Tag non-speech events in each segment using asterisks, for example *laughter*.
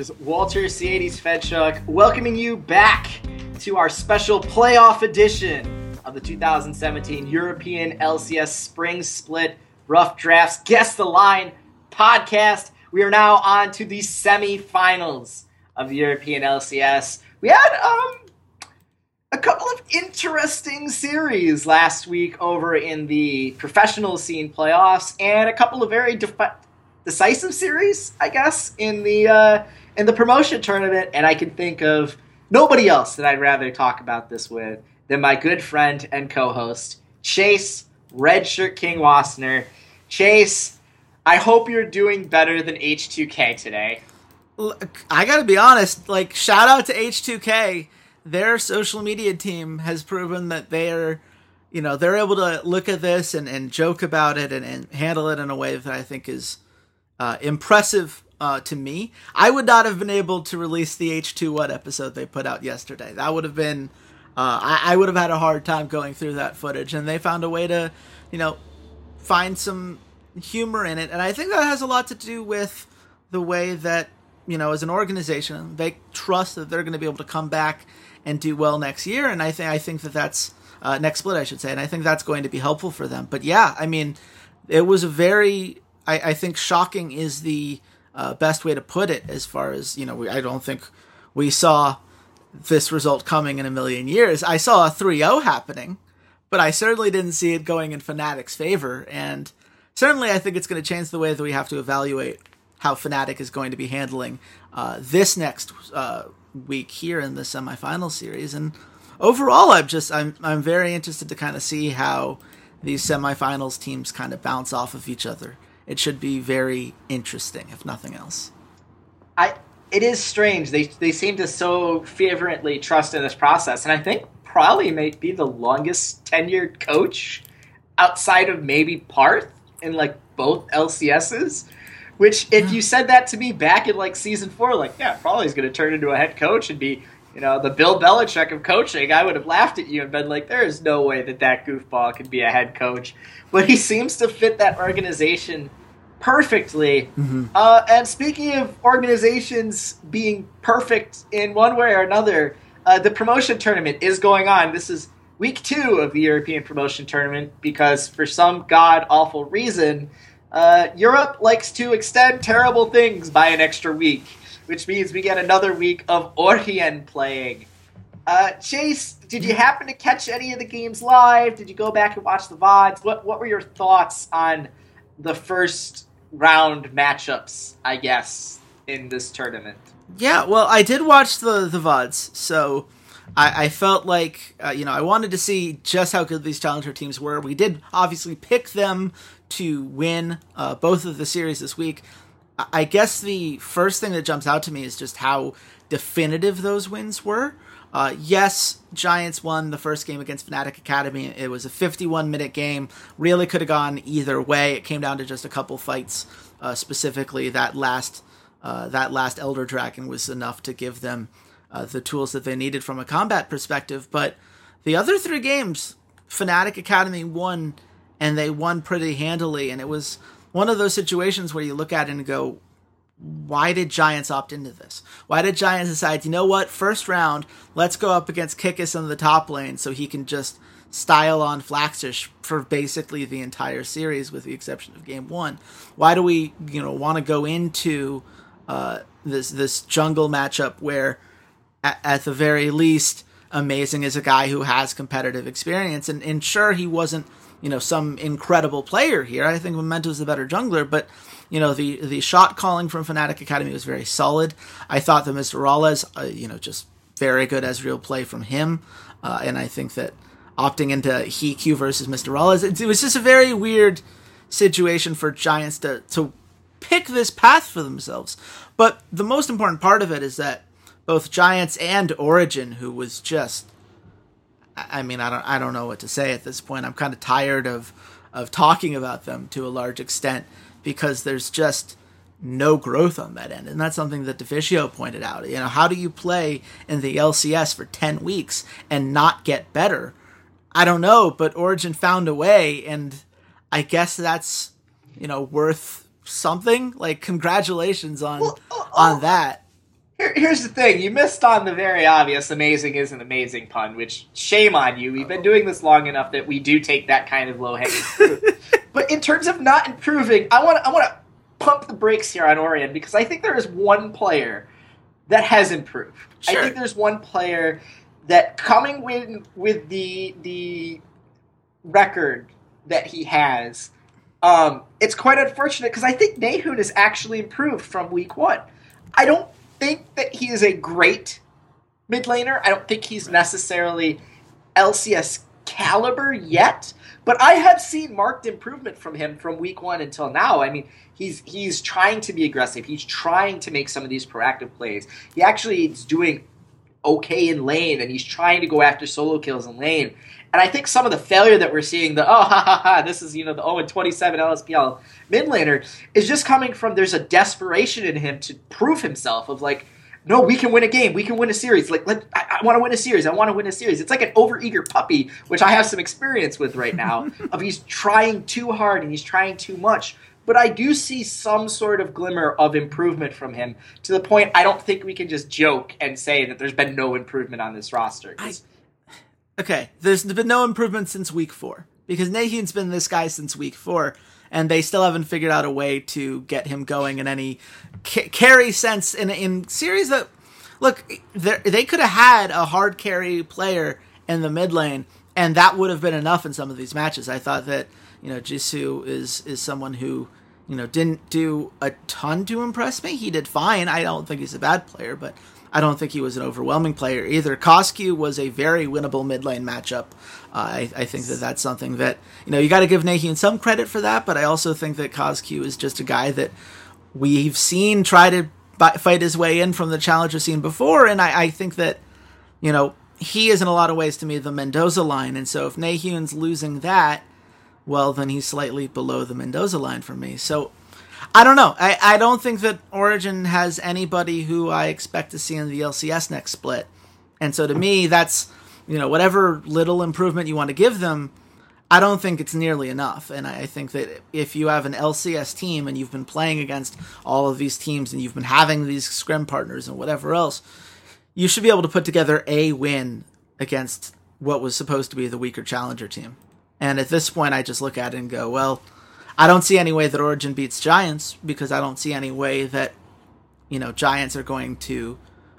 Is Walter C80s Fedchuk welcoming you back to our special playoff edition of the 2017 European LCS Spring Split Rough Drafts Guess the Line podcast. We are now on to the semifinals of the European LCS. We had um, a couple of interesting series last week over in the professional scene playoffs, and a couple of very defi- decisive series, I guess, in the uh, in the promotion tournament. And I can think of nobody else that I'd rather talk about this with than my good friend and co-host Chase Redshirt King Wassner. Chase, I hope you're doing better than H2K today. I gotta be honest. Like, shout out to H2K. Their social media team has proven that they're, you know, they're able to look at this and, and joke about it and, and handle it in a way that I think is uh, impressive uh, to me. I would not have been able to release the H2 What episode they put out yesterday. That would have been, uh, I, I would have had a hard time going through that footage, and they found a way to, you know, find some humor in it. And I think that has a lot to do with the way that, you know, as an organization, they trust that they're going to be able to come back and do well next year. And I think I think that that's uh, next split, I should say, and I think that's going to be helpful for them. But yeah, I mean, it was a very, I, I think, shocking is the uh, best way to put it. As far as you know, we, I don't think we saw this result coming in a million years. I saw a 3-0 happening, but I certainly didn't see it going in Fnatic's favor. And certainly, I think it's going to change the way that we have to evaluate how Fnatic is going to be handling uh, this next uh, week here in the semifinal series. And overall, I'm just I'm I'm very interested to kind of see how these semifinals teams kind of bounce off of each other. It should be very interesting, if nothing else. I it is strange. They they seem to so fervently trust in this process, and I think Prolly may be the longest tenured coach outside of maybe Parth in like both LCSs. Which, if hmm. you said that to me back in like season four, like yeah, Prolly is going to turn into a head coach and be you know the Bill Belichick of coaching, I would have laughed at you and been like, there is no way that that goofball could be a head coach. But he seems to fit that organization perfectly. Mm-hmm. Uh, and speaking of organizations being perfect in one way or another, uh, the promotion tournament is going on. This is week two of the European promotion tournament because for some god awful reason, uh, Europe likes to extend terrible things by an extra week, which means we get another week of Origin playing. Uh, Chase, did you happen to catch any of the games live? Did you go back and watch the VODs? What What were your thoughts on the first round matchups, I guess, in this tournament? Yeah, well, I did watch the the vods, so I, I felt like uh, you know I wanted to see just how good these challenger teams were. We did obviously pick them to win uh, both of the series this week. I, guess the first thing that jumps out to me is just how definitive those wins were. Uh, yes, Giants won the first game against Fnatic Academy. It was a 51 minute game. Really could have gone either way. It came down to just a couple fights. Uh, specifically, that last uh, that last Elder Dragon was enough to give them uh, the tools that they needed from a combat perspective. But the other three games, Fnatic Academy won, and they won pretty handily. And it was one of those situations where you look at it and go, why did Giants opt into this? Why did Giants decide, you know what, first round, let's go up against Kikis in the top lane so he can just style on Flaxxish for basically the entire series, with the exception of Game One. Why do we, you know, want to go into uh, this this jungle matchup where, at, at, the very least, Amazing is a guy who has competitive experience, and, and sure he wasn't, you know, some incredible player here. I think Memento's the better jungler, but you know the the shot calling from Fnatic Academy was very solid. I thought that Mr. Ralles, uh, you know, just very good Ezreal play from him, uh, and I think that opting into HeaQ versus Mr. Ralles, it, it, was just a very weird situation for Giants to to pick this path for themselves. But the most important part of it is that both Giants and Origin, who was just I mean, I don't I don't know what to say at this point. I'm kind of tired of of talking about them to a large extent because there's just no growth on that end. And that's something that Deficio pointed out. You know, how do you play in the LCS for 10 weeks and not get better? I don't know, but Origin found a way and I guess that's, you know, worth something. Like congratulations on well, uh, on uh, that. Here, here's the thing: you missed on the very obvious "amazing isn't amazing" pun. Which shame on you. We've been doing this long enough that we do take that kind of low hanging fruit. *laughs* but in terms of not improving, I want to I want to pump the brakes here on Origin because I think there is one player that has improved. Sure. I think there's one player that coming with with the the record that he has, um, it's quite unfortunate because I think Nahun has actually improved from week one. I don't think that he is a great mid laner. I don't think he's necessarily LCS caliber yet, but I have seen marked improvement from him from week one until now. I mean, he's he's trying to be aggressive. He's trying to make some of these proactive plays. He actually is doing okay in lane, and he's trying to go after solo kills in lane. And I think some of the failure that we're seeing, the oh *laughs* ha ha ha, this is you know the 0 and 27 LSPL mid laner, is just coming from there's a desperation in him to prove himself of like no, we can win a game. We can win a series. Like, let, I, I want to win a series. I want to win a series. It's like an overeager puppy, which I have some experience with right now. *laughs* of he's trying too hard and he's trying too much. But I do see some sort of glimmer of improvement from him to the point I don't think we can just joke and say that there's been no improvement on this roster. I, okay, there's been no improvement since week four because Nahin's been this guy since week four and they still haven't figured out a way to get him going in any ca- carry sense in in series that look they could have had a hard carry player in the mid lane and that would have been enough in some of these matches. I thought that you know Jisoo is is someone who you know didn't do a ton to impress me. He did fine. I don't think he's a bad player, but I don't think he was an overwhelming player either. Koskue was a very winnable mid lane matchup. Uh, I, I, think that that's something that you know you got to give Nahun some credit for that, but I also think that Koskue is just a guy that we've seen try to fight his way in from the challenger scene before, and I, I think that you know he is in a lot of ways to me the Mendoza line, and so if Nahun's losing that, well then he's slightly below the Mendoza line for me. So I don't know. I, I don't think that Origin has anybody who I expect to see in the LCS next split. And so to me, that's, you know, whatever little improvement you want to give them, I don't think it's nearly enough. And I think that if you have an LCS team and you've been playing against all of these teams and you've been having these scrim partners and whatever else, you should be able to put together a win against what was supposed to be the weaker challenger team. And at this point, I just look at it and go, well, I don't see any way that Origin beats Giants because I don't see any way that you know Giants are going to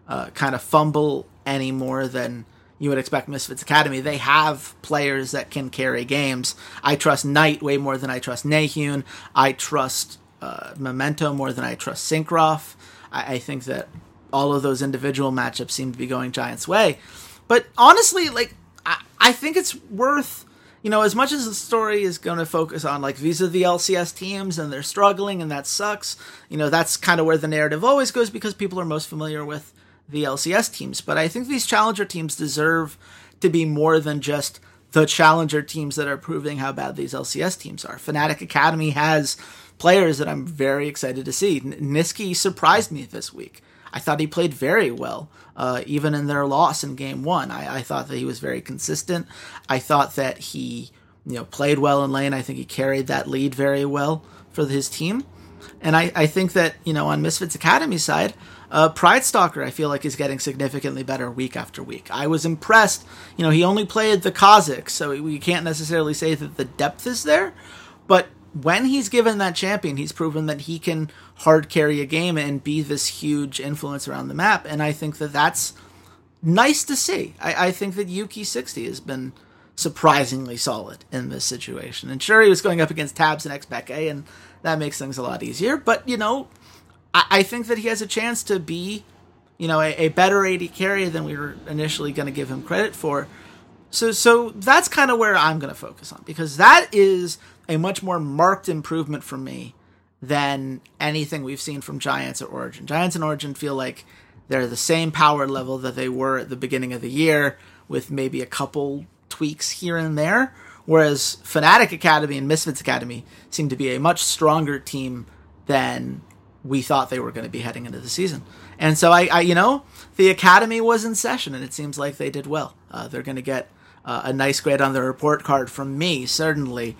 uh, kind of fumble any more than you would expect Misfits Academy. They have players that can carry games. I trust Knight way more than I trust Nahun. I trust uh, Memento more than I trust Syncroft. I, I think that all of those individual matchups seem to be going Giants' way. But honestly, like I, I think it's worth you know, as much as the story is going to focus on like these are the LCS teams and they're struggling and that sucks, you know, that's kind of where the narrative always goes because people are most familiar with the LCS teams. But I think these challenger teams deserve to be more than just the challenger teams that are proving how bad these LCS teams are. Fnatic Academy has players that I'm very excited to see. Nisqy surprised me this week. I thought he played very well, uh, even in their loss in game one. I, I, thought that he was very consistent. I thought that he, you know, played well in lane. I think he carried that lead very well for his team. And I, I think that, you know, on Misfits Academy side, Uh, Pridestalker, I feel like, is getting significantly better week after week. I was impressed. You know, he only played the Kha'Zix, so we can't necessarily say that the depth is there. But when he's given that champion, he's proven that he can hard carry a game and be this huge influence around the map. And I think that that's nice to see. I, I think that Yuki 60 has been surprisingly solid in this situation. And sure, he was going up against Tabzz and Xpeke, and that makes things a lot easier. But, you know, I, I think that he has a chance to be, you know, a, a better AD carry than we were initially going to give him credit for. So, so that's kind of where I'm going to focus on because that is a much more marked improvement for me than anything we've seen from Giants at Origin. Giants and Origin feel like they're the same power level that they were at the beginning of the year, with maybe a couple tweaks here and there. Whereas Fnatic Academy and Misfits Academy seem to be a much stronger team than we thought they were going to be heading into the season. And so I, I you know, the academy was in session, and it seems like they did well. Uh, they're going to get uh, a nice grade on their report card from me, certainly.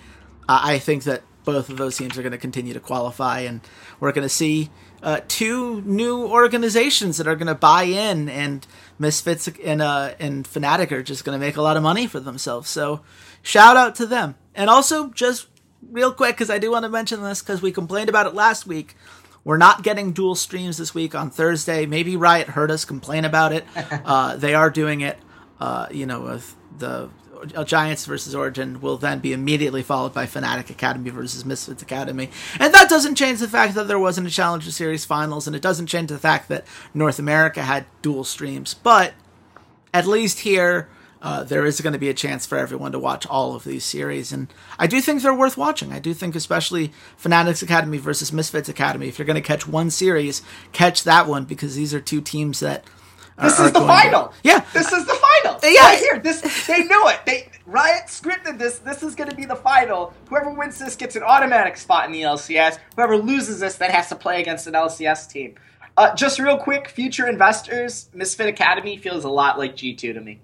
Uh, I think that both of those teams are going to continue to qualify, and we're going to see uh, two new organizations that are going to buy in, and Misfits and uh, and Fnatic are just going to make a lot of money for themselves. So, shout out to them, and also just real quick because I do want to mention this because we complained about it last week. We're not getting dual streams this week on Thursday. Maybe Riot heard us complain about it. *laughs* Uh, they are doing it, uh, you know, with the Giants versus Origin will then be immediately followed by Fnatic Academy versus Misfits Academy. And that doesn't change the fact that there wasn't a Challenger Series finals, and it doesn't change the fact that North America had dual streams. But at least here, uh, there is going to be a chance for everyone to watch all of these series. And I do think they're worth watching. I do think, especially Fnatic Academy versus Misfits Academy, if you're going to catch one series, catch that one because these are two teams that this is the final. To, yeah, this is the final. Yeah, right here. This they knew it. They Riot scripted this. This is going to be the final. Whoever wins this gets an automatic spot in the LCS. Whoever loses this then has to play against an LCS team. Uh, just real quick, future investors, Misfit Academy feels a lot like G two to me.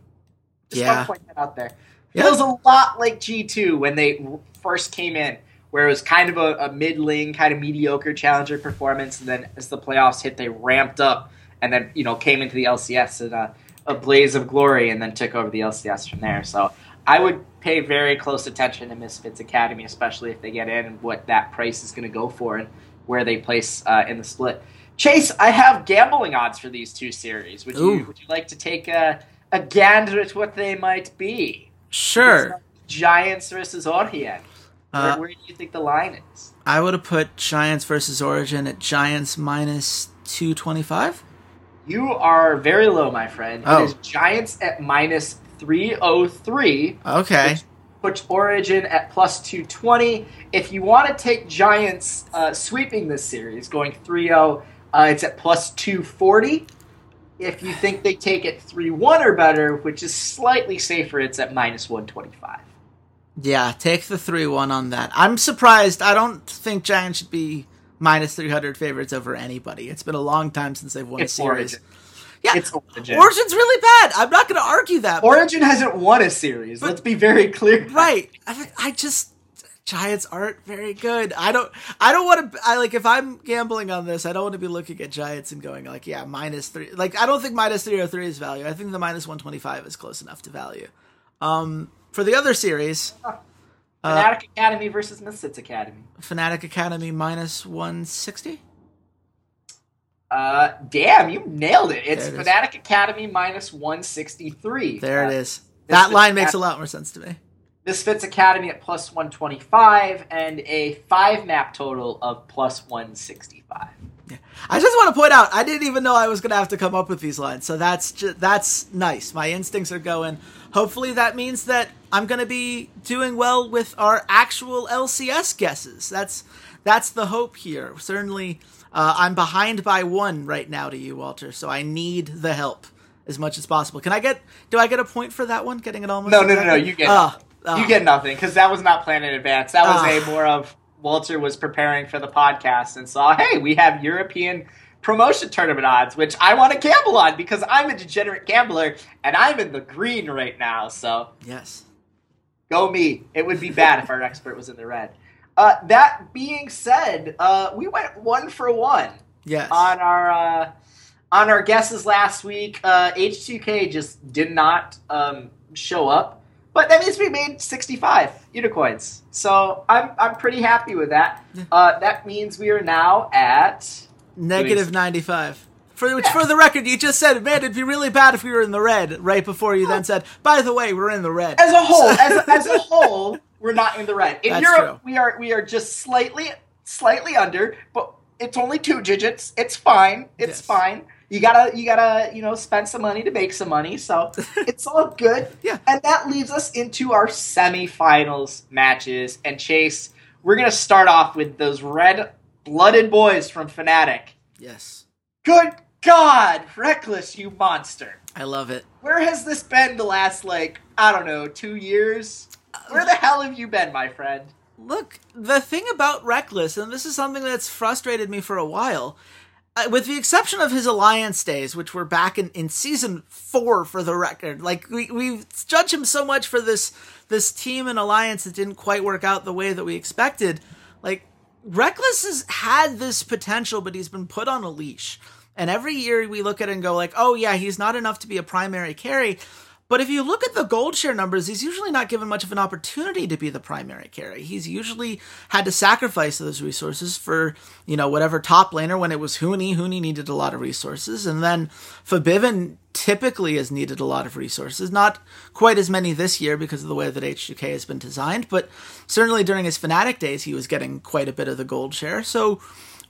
Just yeah. point that out there. Feels yeah. a lot like G two when they first came in where it was kind of a, a middling, kind of mediocre challenger performance, and then as the playoffs hit, they ramped up and then you know came into the LCS in a, a blaze of glory, and then took over the LCS from there. So I would pay very close attention to Misfits Academy, especially if they get in and what that price is going to go for and where they place uh, in the split. Chase, I have gambling odds for these two series. Would you would you like to take a, a gander at what they might be? Sure. Giants versus Origin. Uh, where, where, do you think the line is? I would have put Giants versus Origin at Giants minus two twenty five. You are very low, my friend. Oh. It is Giants at minus 303. Okay. Which puts Origin at plus 220. If you want to take Giants uh, sweeping this series, going 3 0, uh, it's at plus 240. If you think they take it 3 1 or better, which is slightly safer, it's at minus 125. Yeah, take the 3 1 on that. I'm surprised. I don't think Giants should be minus 300 favorites over anybody. It's been a long time since they've won it's a series. Origin. Yeah, it's Origin. Origin's really bad. I'm not going to argue that. Origin hasn't won a series. But, Let's be very clear. Right. I, I just Giants aren't very good. I don't. I don't want to. I like if I'm gambling on this. I don't want to be looking at Giants and going like, yeah, minus three. Like I don't think minus three or three is value. I think the minus one twenty five is close enough to value. Um, for the other series, uh, Fnatic uh, Academy versus Misfits Academy. Fnatic Academy minus 160? Uh, damn, you nailed it. It's it Fnatic Academy minus 163. There uh, it is. That line makes a lot more sense to me. Misfits Academy at plus 125 and a five map total of plus 165. Yeah. I just want to point out, I didn't even know I was going to have to come up with these lines, so that's just, that's nice. My instincts are going. Hopefully, that means that I'm going to be doing well with our actual LCS guesses. That's that's the hope here. Certainly, uh, I'm behind by one right now to you, Walter. So I need the help as much as possible. Can I get? Do I get a point for that one? Getting it almost? No, no, no, no. You get. Uh, uh, you get nothing because that was not planned in advance. That was a more of Walter was preparing for the podcast and saw, hey, we have European promotion tournament odds, which I want to gamble on because I'm a degenerate gambler and I'm in the green right now. So yes, go me. It would be bad if our *laughs* expert was in the red. Uh, that being said, uh, we went one for one. Yes. On our uh, on our guesses last week, uh, H2K just did not um, show up, but that means we made 65 unicorns. So I'm I'm pretty happy with that. Uh, that means we are now at Negative 95. For which, for the record, you just said, man, it'd be really bad if we were in the red. Right before you then said, by the way, we're in the red. as a whole. *laughs* as, a, as a whole, we're not in the red. In That's Europe, true. we are we are just slightly slightly under, but it's only two digits. It's fine. It's Yes. fine. You gotta you gotta you know spend some money to make some money, so *laughs* it's all good. Yeah. and that leads us into our semifinals matches. And Chase, we're gonna start off with those red blooded boys from Fnatic. yes, Good God, Rekkles, you monster! I love it. Where has this been the last like I don't know two years? Where the hell have you been, my friend? Look, the thing about Rekkles, and this is something that's frustrated me for a while, uh, with the exception of his Alliance days, which were back in, in season four for the record, like we we judge him so much for this this team and Alliance that didn't quite work out the way that we expected. Like Rekkles has had this potential, but he's been put on a leash. And every year we look at it and go like, oh yeah, he's not enough to be a primary carry. But if you look at the gold share numbers, he's usually not given much of an opportunity to be the primary carry. He's usually had to sacrifice those resources for, you know, whatever top laner when it was Huni. Huni needed a lot of resources. And then Febiven typically has needed a lot of resources. Not quite as many this year because of the way that H2K has been designed, but certainly during his Fnatic days, he was getting quite a bit of the gold share. So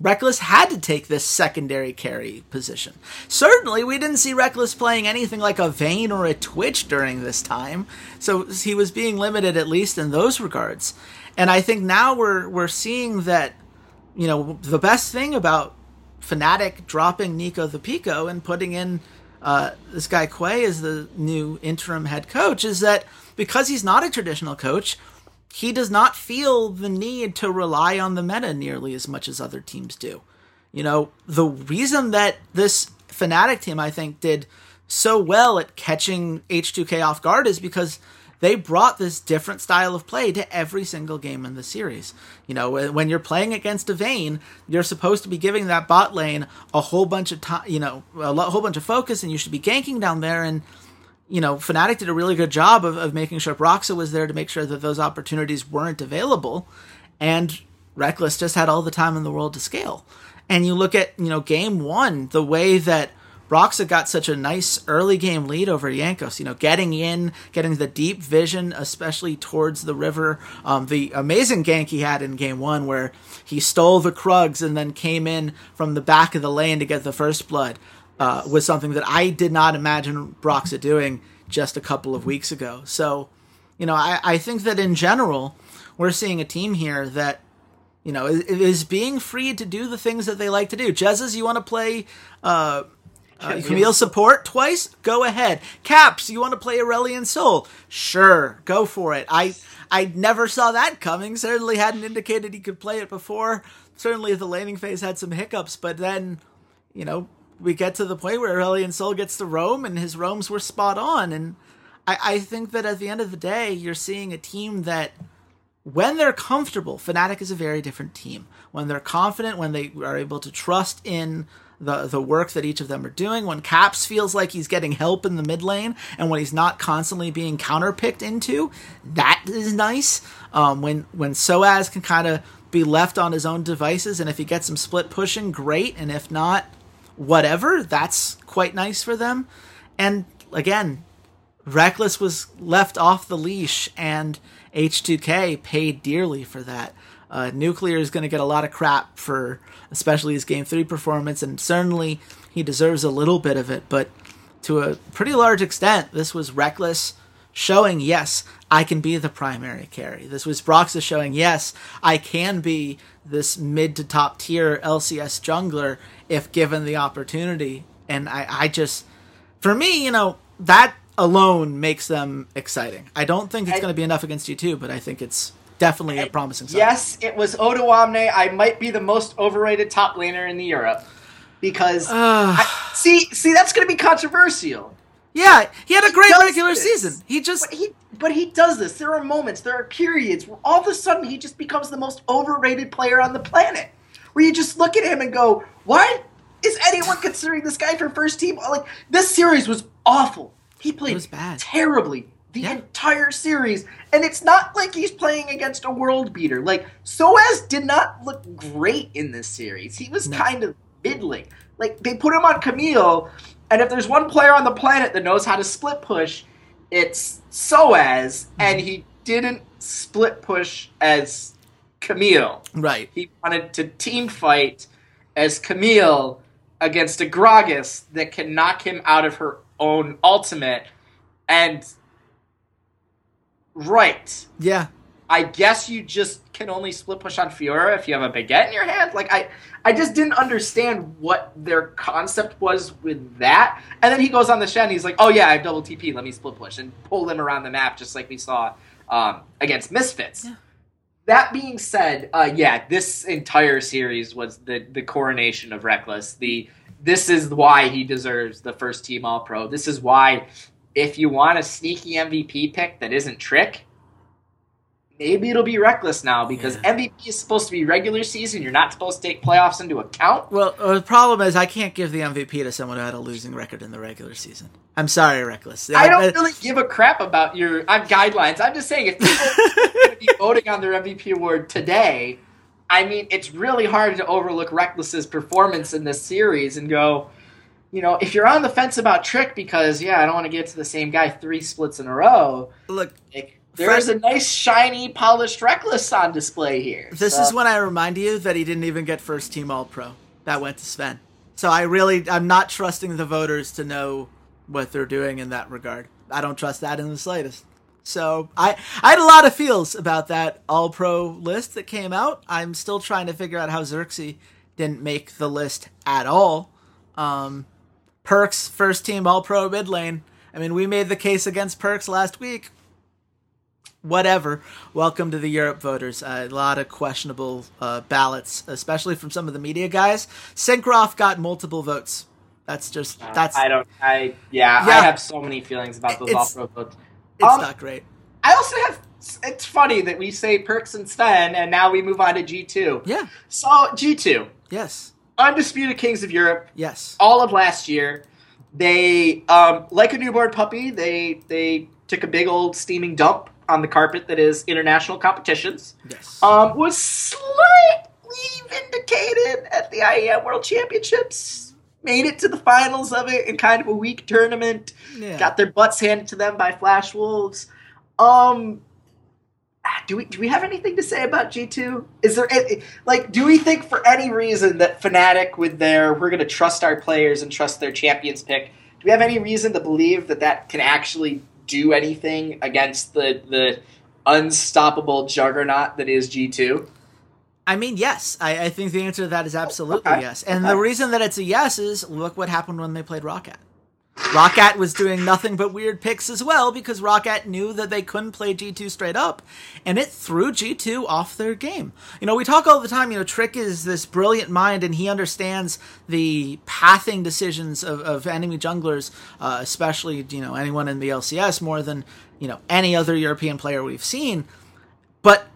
Rekkles had to take this secondary carry position. Certainly, we didn't see Rekkles playing anything like a Vayne or a Twitch during this time, so he was being limited at least in those regards. And I think now we're we're seeing that, you know, the best thing about Fnatic dropping Nico the Pico and putting in uh, this guy Quay as the new interim head coach is that because he's not a traditional coach, he does not feel the need to rely on the meta nearly as much as other teams do. You know, the reason that this Fnatic team, I think, did so well at catching H2K off guard is because they brought this different style of play to every single game in the series. You know, when you're playing against a Vayne, you're supposed to be giving that bot lane a whole bunch of time, you know, a whole bunch of focus, and you should be ganking down there. And you know, Fnatic did a really good job of, of making sure Broxah was there to make sure that those opportunities weren't available. And Rekkles just had all the time in the world to scale. And you look at, you know, game one, the way that Broxah got such a nice early game lead over Jankos, you know, getting in, getting the deep vision, especially towards the river. Um, the amazing gank he had in game one where he stole the Krugs and then came in from the back of the lane to get the first blood uh, was something that I did not imagine Broxah doing just a couple of weeks ago. So, you know, I, I think that in general, we're seeing a team here that, you know, is, is being free to do the things that they like to do. Jesiz, you want to play uh, uh, Camille support twice? Go ahead. Caps, you want to play Aurelion Sol? Sure, go for it. I I never saw that coming. Certainly hadn't indicated he could play it before. Certainly the laning phase had some hiccups, but then, you know, we get to the point where Aurelion Sol gets to roam, and his roams were spot on. And I, I think that at the end of the day, you're seeing a team that, when they're comfortable, Fnatic is a very different team. When they're confident, when they are able to trust in the the work that each of them are doing, when Caps feels like he's getting help in the mid lane, and when he's not constantly being counterpicked into, that is nice. Um, when when Soaz can kind of be left on his own devices, and if he gets some split pushing, great. And if not, whatever. That's quite nice for them. And again, Rekkles was left off the leash, and H2K paid dearly for that. Uh, Nuclear is going to get a lot of crap for especially his Game 3 performance, and certainly he deserves a little bit of it, but to a pretty large extent, this was Rekkles showing, yes, I can be the primary carry. This was Broxah showing, yes, I can be this mid to top tier LCS jungler if given the opportunity. And I, I just, for me, you know, that alone makes them exciting. I don't think it's going to be enough against you too, but I think it's definitely a promising sign. Yes, it was Odoamne. I might be the most overrated top laner in the Europe because *sighs* I, see, see, that's going to be controversial. Yeah, he had a great regular this. season. He just But he, but he does this. There are moments, there are periods where all of a sudden he just becomes the most overrated player on the planet. Where you just look at him and go, "Why? is anyone considering this guy for first team? Like this series was awful. He played terribly the Yeah. entire series, and it's not like he's playing against a world beater. Like Soaz did not look great in this series. He was No. kind of middling. Like they put him on Camille, and if there's one player on the planet that knows how to split push, it's Soaz, mm-hmm. and he didn't split push as Camille. Right. He wanted to team fight as Camille against a Gragas that can knock him out of her own ultimate. And right, Yeah. I guess you just can only split push on Fiora if you have a baguette in your hand. Like I, I just didn't understand what their concept was with that. And then he goes on the Shen and he's like, "Oh yeah, I have double TP. Let me split push and pull them around the map, just like we saw um, against Misfits." Yeah. That being said, uh, yeah, this entire series was the the coronation of Rekkles. The this is why he deserves the first team All Pro. This is why, if you want a sneaky MVP pick that isn't Trick, maybe it'll be reckless now because Yeah. MVP is supposed to be regular season. You're not supposed to take playoffs into account. Well, uh, the problem is I can't give the MVP to someone who had a losing record in the regular season. I'm sorry, Rekkles. I don't Uh, really give a crap about your I'm guidelines. I'm just saying if people are *laughs* going to be voting on their MVP award today, I mean it's really hard to overlook Rekkles's performance in this series and go, you know, if you're on the fence about Trick because yeah, I don't want to get to the same guy three splits in a row. Look, Like, there's a nice shiny polished Rekkles on display here. this So- is when I remind you that he didn't even get first team All Pro. That went to Sven. So I really, I'm not trusting the voters to know what they're doing in that regard. I don't trust that in the slightest. So I, I had a lot of feels about that All Pro list that came out. I'm still trying to figure out how Xerxes didn't make the list at all. Um, Perkz first team All Pro mid lane. I mean, we made the case against Perkz last week. Whatever. Welcome to the Europe voters. Uh, a lot of questionable uh, ballots, especially from some of the media guys. Syncroft got multiple votes. That's just that's I don't I yeah, Yeah. I have so many feelings about those all pro votes. it's um, not great. I also have it's funny that we say Perkz and Sven and now we move on to G2. Yeah. So G2, Yes. undisputed kings of Europe, Yes. all of last year. They um like a newborn puppy, they they took a big old steaming dump on the carpet that is international competitions. Yes. Um was slightly vindicated at the IEM World Championships. Made it to the finals of it in kind of a weak tournament yeah. got their butts handed to them by Flash Wolves. Um, do we do we have anything to say about G two? Is there any, like do we think for any reason that Fnatic with their we're going to trust our players and trust their champions pick? Do we have any reason to believe that that can actually do anything against the the unstoppable juggernaut that is G two? I mean, yes. I, I think the answer to that is absolutely Okay. yes. And Okay. the reason that it's a yes is look what happened when they played Roccat. Roccat was doing nothing but weird picks as well because Roccat knew that they couldn't play G2 straight up, and it threw G2 off their game. You know, we talk all the time, you know, Trick is this brilliant mind and he understands the pathing decisions of, of enemy junglers, uh, especially, you know, anyone in the LCS more than, you know, any other European player we've seen. But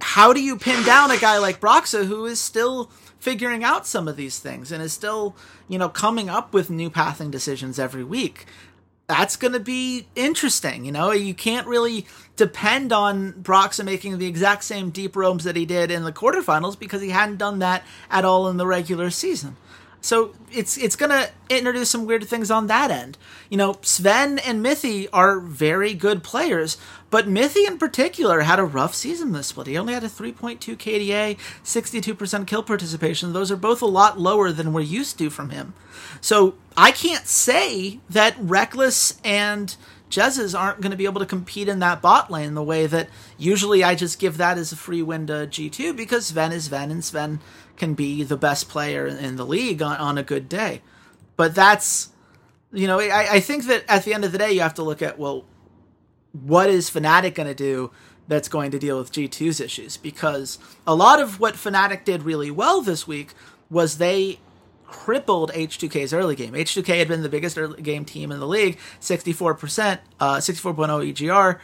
how do you pin down a guy like Broxah who is still figuring out some of these things and is still, you know, coming up with new pathing decisions every week? That's going to be interesting. You know, you can't really depend on Broxah making the exact same deep roams that he did in the quarterfinals because he hadn't done that at all in the regular season. So it's it's gonna introduce some weird things on that end. You know, Sven and Mithy are very good players, but Mithy in particular had a rough season this split. He only had a 3.2 KDA, 62% kill participation. Those are both a lot lower than we're used to from him. So I can't say that Rekkles and Jesiz aren't going to be able to compete in that bot lane the way that usually I just give that as a free win to G2 because Sven is Sven and Sven can be the best player in the league on, on a good day. But that's, you know, I, I think that at the end of the day, you have to look at, well, what is Fnatic going to do that's going to deal with G2's issues? Because a lot of what Fnatic did really well this week was they crippled H2K's early game. H2K had been the biggest early game team in the league, 64%, uh, 64.0 EGR.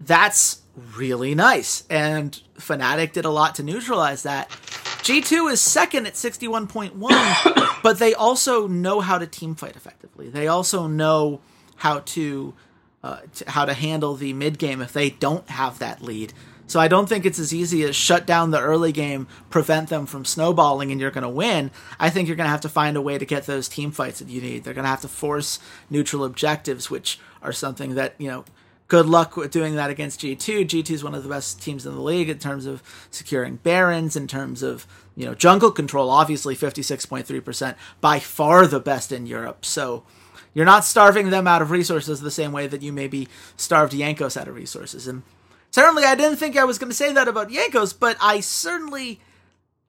That's really nice. And Fnatic did a lot to neutralize that. G2 is second at 61.1, *coughs* but they also know how to team fight effectively. They also know how to, uh, to how to handle the mid game if they don't have that lead. So I don't think it's as easy as shut down the early game, prevent them from snowballing, and you're going to win. I think you're going to have to find a way to get those team fights that you need. They're going to have to force neutral objectives, which are something that you know good luck with doing that against G2. G2 is one of the best teams in the league in terms of securing barons, in terms of, you know, jungle control, obviously 56.3%, by far the best in Europe. So you're not starving them out of resources the same way that you maybe starved Jankos out of resources. And certainly I didn't think I was going to say that about Jankos, but I certainly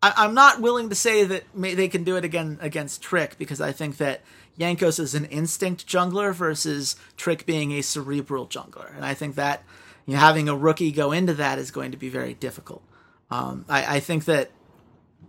I, am not willing to say that may, they can do it again against Trick because I think that Jankos is an instinct jungler versus Trick being a cerebral jungler, and I think that you know, having a rookie go into that is going to be very difficult. Um, I, I think that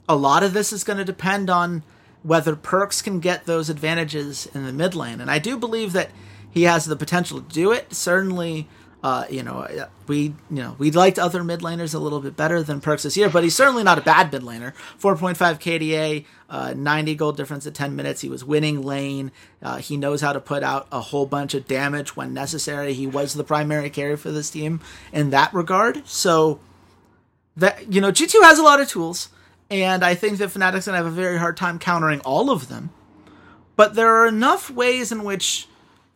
a lot of this is going to depend on whether Perkz can get those advantages in the mid lane, and I do believe that he has the potential to do it. Certainly, uh, you know, we you know we liked other mid laners a little bit better than Perkz this year, but he's certainly not a bad mid laner. 4.5 KDA, uh, 90 gold difference at 10 minutes. He was winning lane. Uh, he knows how to put out a whole bunch of damage when necessary. He was the primary carry for this team in that regard. So that you know, G2 has a lot of tools, and I think that Fnatic's gonna have a very hard time countering all of them. But there are enough ways in which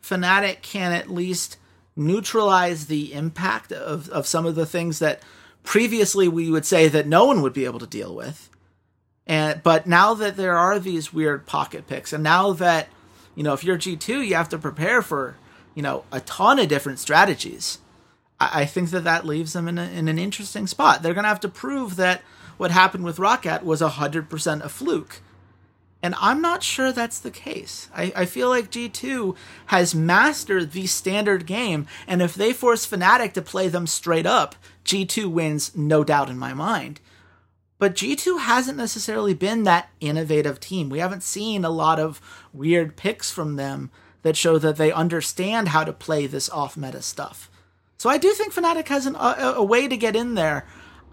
Fnatic can at least neutralize the impact of, of some of the things that previously we would say that no one would be able to deal with. And but now that there are these weird pocket picks, and now that you know if you're G two, you have to prepare for you know a ton of different strategies. I, think that that leaves them in, a, in an interesting spot. They're going to have to prove that what happened with ROCCAT was hundred percent a fluke. And I'm not sure that's the case. I, I feel like G2 has mastered the standard game, and if they force Fnatic to play them straight up, G2 wins, no doubt in my mind. But G2 hasn't necessarily been that innovative team. We haven't seen a lot of weird picks from them that show that they understand how to play this off meta stuff. So I do think Fnatic has an, a, a way to get in there.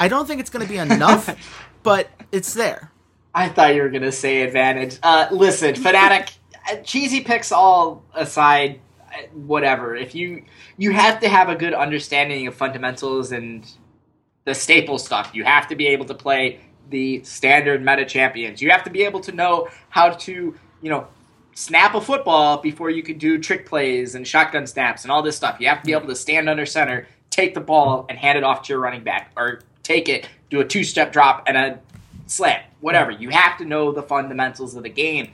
I don't think it's going to be enough, *laughs* but it's there. I thought you were going to say advantage. Uh, listen, Fnatic, uh, cheesy picks all aside, uh, whatever. If you you have to have a good understanding of fundamentals and the staple stuff. You have to be able to play the standard meta champions. You have to be able to know how to, you know, snap a football before you can do trick plays and shotgun snaps and all this stuff. You have to be able to stand under center, take the ball, and hand it off to your running back, or take it, do a two step drop and a slam, whatever. You have to know the fundamentals of the game.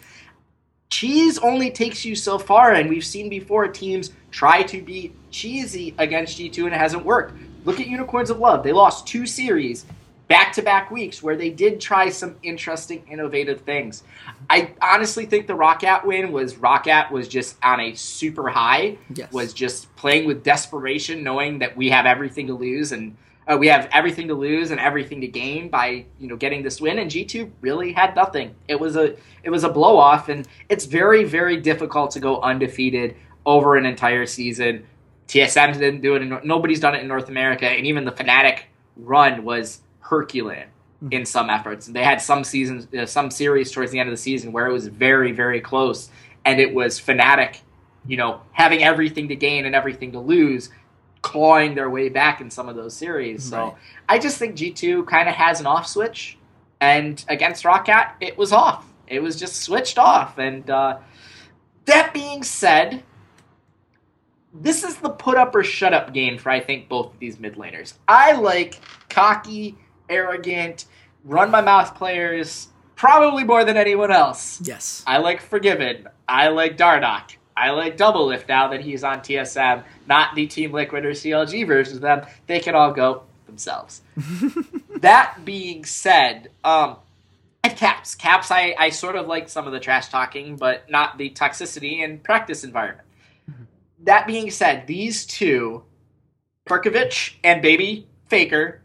Cheese only takes you so far, and we've seen before teams try to be cheesy against G2 and it hasn't worked. Look at Unicorns of Love. They lost two series back to back weeks where they did try some interesting, innovative things. I honestly think the ROCCAT win was ROCCAT was just on a super high, yes. was just playing with desperation, knowing that we have everything to lose and uh, we have everything to lose and everything to gain by you know getting this win. And G two really had nothing. It was a it was a blow off, and it's very very difficult to go undefeated over an entire season. TSM didn't do it. In, nobody's done it in North America, and even the Fnatic run was Herculean mm-hmm. in some efforts. They had some seasons, uh, some series towards the end of the season where it was very very close, and it was Fnatic, you know, having everything to gain and everything to lose clawing their way back in some of those series. So right. I just think G2 kind of has an off switch, and against ROCCAT, it was off. It was just switched off. And uh, that being said, this is the put up or shut up game for I think both of these mid laners. I like cocky, arrogant, run my mouth players probably more than anyone else. Yes. I like Forgiven. I like Dardoch. I like Doublelift now that he's on TSM, not the Team Liquid or CLG versions of them. They can all go themselves. *laughs* that being said, um, and Caps. Caps, I, I sort of like some of the trash talking, but not the toxicity and practice environment. Mm-hmm. That being said, these two, Perkovich and Baby Faker,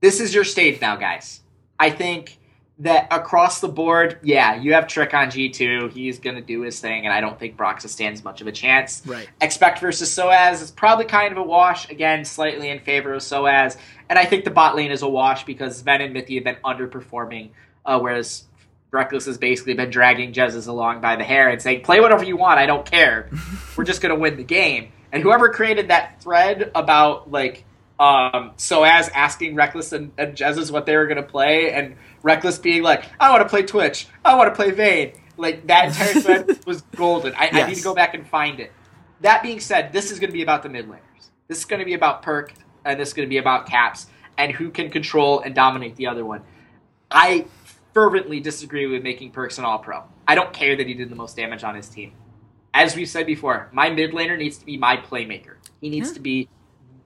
this is your stage now, guys. I think that across the board, yeah, you have Trick on G2. He's going to do his thing, and I don't think Broxah stands much of a chance. Right. Expect versus Soaz is probably kind of a wash. Again, slightly in favor of Soaz. And I think the bot lane is a wash because Sven and Mithy have been underperforming, uh, whereas Rekkles has basically been dragging Jesiz along by the hair and saying, play whatever you want, I don't care. *laughs* We're just going to win the game. And whoever created that thread about, like, um, as asking Rekkles and, and what they were going to play, and Rekkles being like, I want to play Twitch. I want to play Vayne. Like, that entire *laughs* thread was golden. I, yes. I, need to go back and find it. That being said, this is going to be about the mid laners. This is going to be about Perk, and this is going to be about Caps, and who can control and dominate the other one. I fervently disagree with making Perkz an all pro. I don't care that he did the most damage on his team. As we've said before, my mid laner needs to be my playmaker. He needs yeah. to be,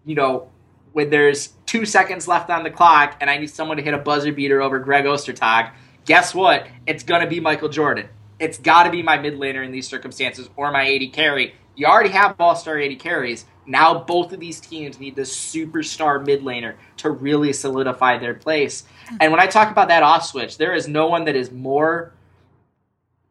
you know, when there's two seconds left on the clock and I need someone to hit a buzzer beater over Greg Ostertag, guess what? It's going to be Michael Jordan. It's got to be my mid laner in these circumstances or my AD carry. You already have all star AD carries. Now both of these teams need the superstar mid laner to really solidify their place. And when I talk about that off switch, there is no one that is more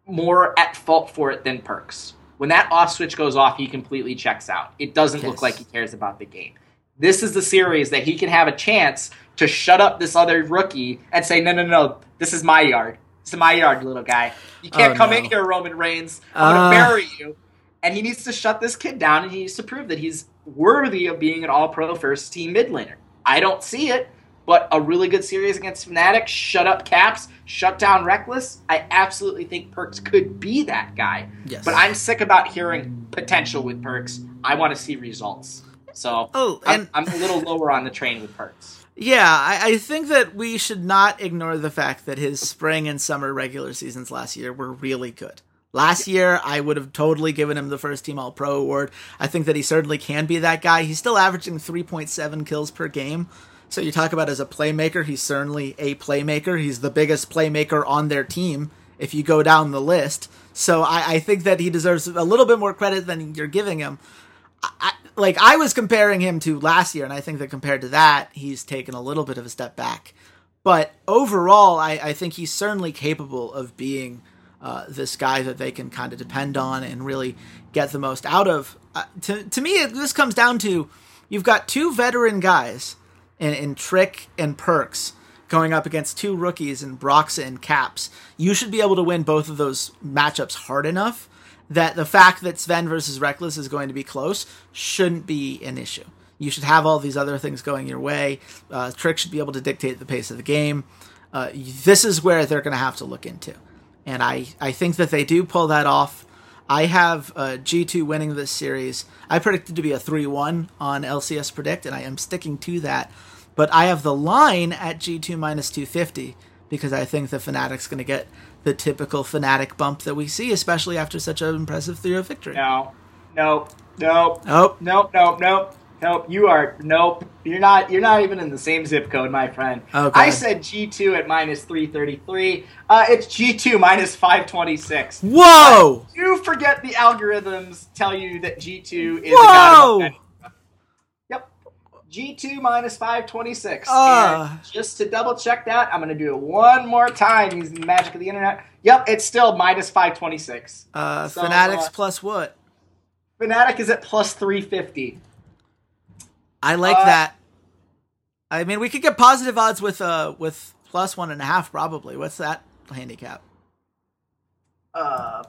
more at fault for it than Perkz. When that off switch goes off, he completely checks out. It doesn't yes. look like he cares about the game. This is the series that he can have a chance to shut up this other rookie and say, no, no, no, this is my yard. This is my yard, little guy. You can't oh, come no. in here, Roman Reigns. I'm uh, to bury you. And he needs to shut this kid down and he needs to prove that he's worthy of being an all pro first team mid laner. I don't see it, but a really good series against Fnatic, shut up Caps, shut down Rekkles. I absolutely think Perkz could be that guy. Yes. But I'm sick about hearing potential with Perkz. I want to see results. So oh, and I'm, I'm a little lower on the train with Perkz. Yeah, I, I, think that we should not ignore the fact that his spring and summer regular seasons last year were really good. Last year, I would have totally given him the first team All Pro award. I think that he certainly can be that guy. He's still averaging 3.7 kills per game. So you talk about as a playmaker, he's certainly a playmaker. He's the biggest playmaker on their team if you go down the list. So I, I think that he deserves a little bit more credit than you're giving him. I, like I was comparing him to last year, and I think that compared to that, he's taken a little bit of a step back. But overall, I, I think he's certainly capable of being uh, this guy that they can kind of depend on and really get the most out of. Uh, to to me, this comes down to you've got two veteran guys in, in Trick and Perkz going up against two rookies in Broxah and Caps. You should be able to win both of those matchups hard enough that the fact that Zven versus Rekkles is going to be close shouldn't be an issue. You should have all these other things going your way. Uh, Trick should be able to dictate the pace of the game. Uh, this is where they're going to have to look into. And I, I think that they do pull that off. I have uh, G2 winning this series. I predicted to be a 3 1 on LCS Predict, and I am sticking to that. But I have the line at G2 minus 250 because I think the Fnatic's going to get the typical Fnatic bump that we see, especially after such an impressive 3 0 victory. No, no, no, nope, nope, nope, nope. Nope, you are nope. You're not. You're not even in the same zip code, my friend. Okay. I said G two at minus three thirty three. Uh, it's G two minus five twenty six. Whoa! you forget the algorithms tell you that G two is. Whoa! Yep. G two minus five twenty six. Uh. Just to double check that, I'm gonna do it one more time using the magic of the internet. Yep, it's still minus five twenty six. Uh, so, Fnatic's uh, plus what? Fnatic is at plus three fifty. I like uh, that. I mean, we could get positive odds with uh with plus one and a half probably. What's that handicap? Uh,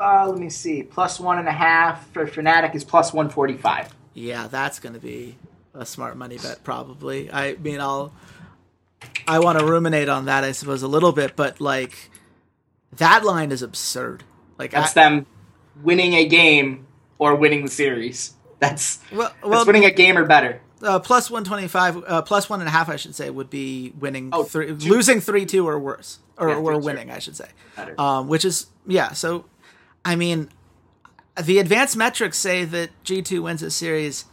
uh, let me see. Plus one and a half for Fnatic is plus one forty five. Yeah, that's going to be a smart money bet probably. I mean, I'll I want to ruminate on that I suppose a little bit, but like that line is absurd. Like that's I, them winning a game or winning the series. That's well, well that's winning a game or better. Uh, plus one twenty five, uh, plus one and a half, I should say, would be winning. Oh, three, two. losing three two or worse, or, yeah, or winning, I should say. Um, which is yeah. So, I mean, the advanced metrics say that G two wins a series.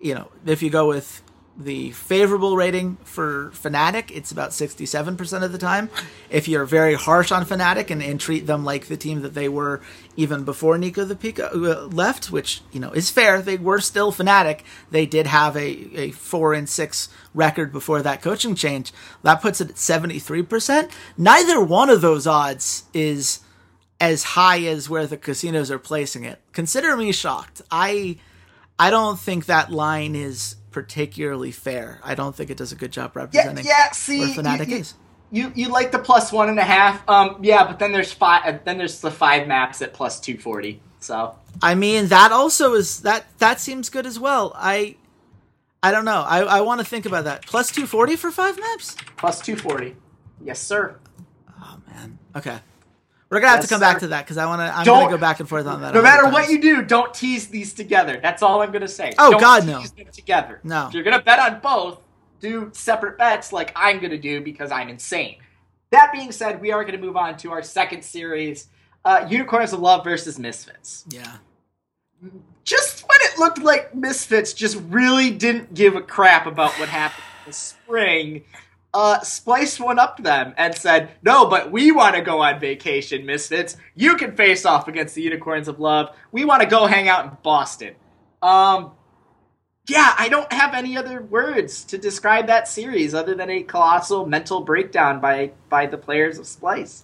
You know, if you go with the favorable rating for Fnatic, it's about 67% of the time. If you're very harsh on Fnatic and, and treat them like the team that they were even before Nico the Pico uh, left, which, you know, is fair, they were still Fnatic. They did have a, a 4 and 6 record before that coaching change. That puts it at 73%. Neither one of those odds is as high as where the casinos are placing it. Consider me shocked. I I don't think that line is particularly fair. I don't think it does a good job representing yeah, yeah, see, where Fnatic you, you, is. You you like the plus one and a half, um, yeah, but then there's five. uh, Then there's the five maps at plus two forty. So I mean, that also is that that seems good as well. I I don't know. I, I want to think about that. Plus two forty for five maps. plus two forty. Yes, sir. Oh man. Okay. We're gonna have Yes, to come back to that because I want to. I'm Don't- gonna go back and forth on that. No matter what you do, don't tease these together. That's all I'm gonna say. Oh, Don't God, no. them together. No. If you're gonna bet on both, do separate bets like I'm gonna do because I'm insane. That being said, we are gonna move on to our second series: uh, Unicorns of Love versus Misfits. Yeah. Just when it looked like Misfits just really didn't give a crap about what happened in the spring, uh, Splyce went up to them and said, No, but we want to go on vacation, Misfits. You can face off against the Unicorns of Love. We want to go hang out in Boston. Um, yeah, I don't have any other words to describe that series other than a colossal mental breakdown by, by the players of Splyce.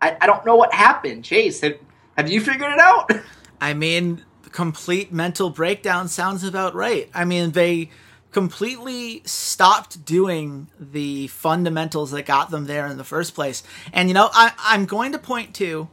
I, I don't know what happened. Chase, have, have you figured it out? *laughs* I mean, complete mental breakdown sounds about right. I mean, they completely stopped doing the fundamentals that got them there in the first place. And, you know, I, I'm going to point to,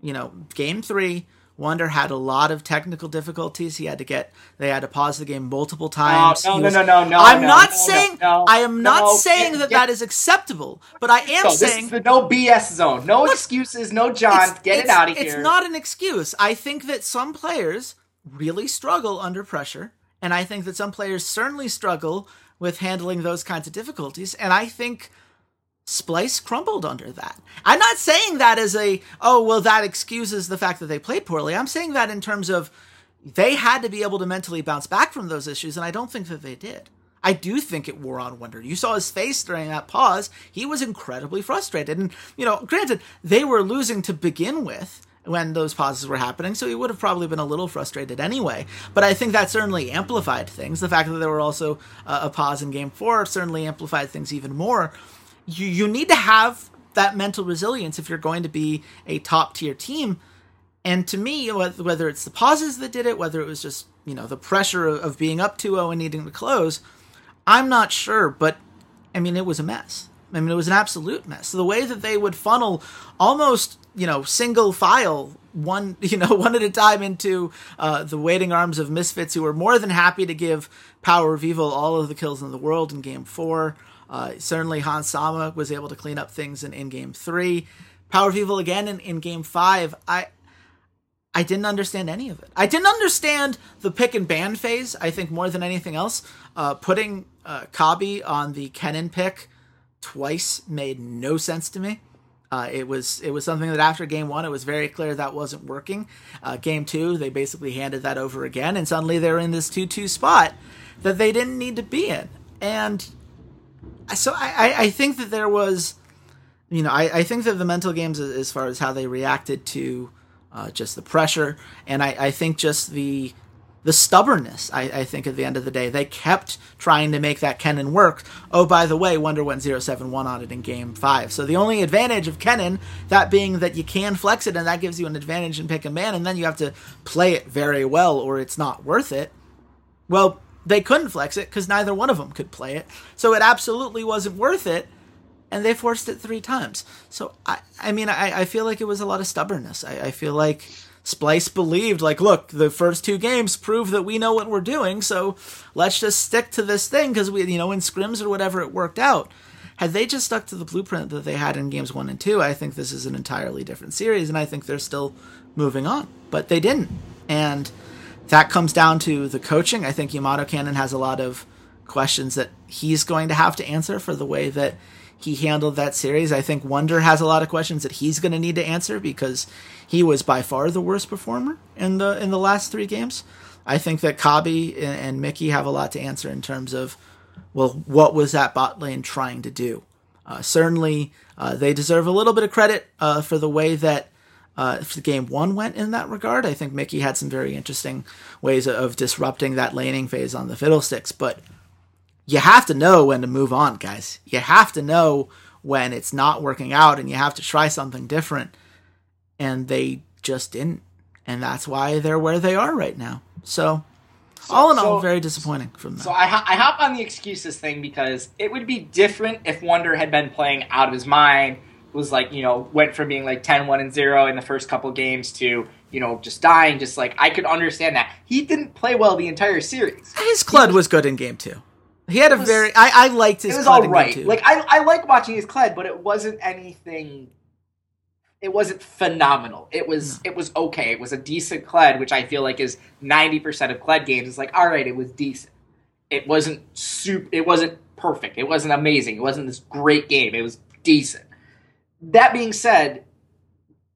you know, game three. Wunder had a lot of technical difficulties. He had to get, they had to pause the game multiple times. no, no, was- no, no, no, I'm no, not no, saying, no, I am not saying that get- that is acceptable, but I am No, this saying is the no BS zone. No excuses, no John. it's- Get it out of here. It's not an excuse. I think that some players really struggle under pressure, and I think that some players certainly struggle with handling those kinds of difficulties. And I think Splyce crumbled under that. I'm not saying that as a oh well that excuses the fact that they played poorly. I'm saying that in terms of they had to be able to mentally bounce back from those issues, and I don't think that they did. I do think it wore on Wunder. You saw his face during that pause. He was incredibly frustrated. And, you know, granted, they were losing to begin with when those pauses were happening, so he would have probably been a little frustrated anyway. But I think that certainly amplified things. The fact that there were also uh, a pause in game four certainly amplified things even more. You, you need to have that mental resilience if you're going to be a top tier team. And to me, wh- whether it's the pauses that did it, whether it was just, you know, the pressure of, of being up 2 0 and needing to close, I'm not sure, but I mean, it was a mess. I mean, it was an absolute mess. The way that they would funnel almost, you know, single file, one, *laughs* you know, one at a time into uh, the waiting arms of misfits who were more than happy to give Power of Evil all of the kills in the world in game four. Uh, certainly, Hans Sama was able to clean up things in, in game three. Power of Evil again in, in game five. I I didn't understand any of it. I didn't understand the pick and ban phase. I think more than anything else, uh, putting uh, Kobbe on the Kennen pick twice made no sense to me. Uh, it was it was something that after game one, it was very clear that wasn't working. Uh, game two, they basically handed that over again, and suddenly they're in this two two spot that they didn't need to be in. And so I, I, think that there was, you know, I, I think that the mental games as far as how they reacted to uh, just the pressure, and I, I think just the the stubbornness. I, I think at the end of the day, they kept trying to make that Kennen work. Oh, by the way, Wunder went 0-7-1 on it in Game Five. So the only advantage of Kennen, that being that you can flex it, and that gives you an advantage in pick and man, and then you have to play it very well, or it's not worth it. Well, they couldn't flex it because neither one of them could play it. So it absolutely wasn't worth it. And they forced it three times. So I, I mean, I, I feel like it was a lot of stubbornness. I, I feel like Splyce believed, like, look, the first two games prove that we know what we're doing. So let's just stick to this thing because we, you know, in scrims or whatever, it worked out. Had they just stuck to the blueprint that they had in games one and two, I think this is an entirely different series, and I think they're still moving on. But they didn't, and that comes down to the coaching. I think Yamato Cannon has a lot of questions that he's going to have to answer for the way that he handled that series. I think Wunder has a lot of questions that he's going to need to answer because he was by far the worst performer in the in the last three games. I think that Kobbe and, and Mickey have a lot to answer in terms of well, what was that bot lane trying to do? Uh, certainly, uh, they deserve a little bit of credit uh, for the way that uh, the game one went in that regard. I think Mickey had some very interesting ways of disrupting that laning phase on the Fiddlesticks, but you have to know when to move on, guys. You have to know when it's not working out and you have to try something different. And they just didn't. And that's why they're where they are right now. So, so all in so, all, very disappointing from them. So I, I hop on the excuses thing because it would be different if Wunder had been playing out of his mind, was like, you know, went from being like 10 1 and 0 in the first couple games to, you know, just dying. Just like, I could understand that. He didn't play well the entire series. His was, was good in game two. He had a was, very. I, I liked his. It was all right. Like I, I like watching his Kled, but it wasn't anything. It wasn't phenomenal. It was. No. It was okay. It was a decent Kled, which I feel like is ninety percent of Kled games. It's like all right, it was decent. It wasn't super. It wasn't perfect. It wasn't amazing. It wasn't this great game. It was decent. That being said,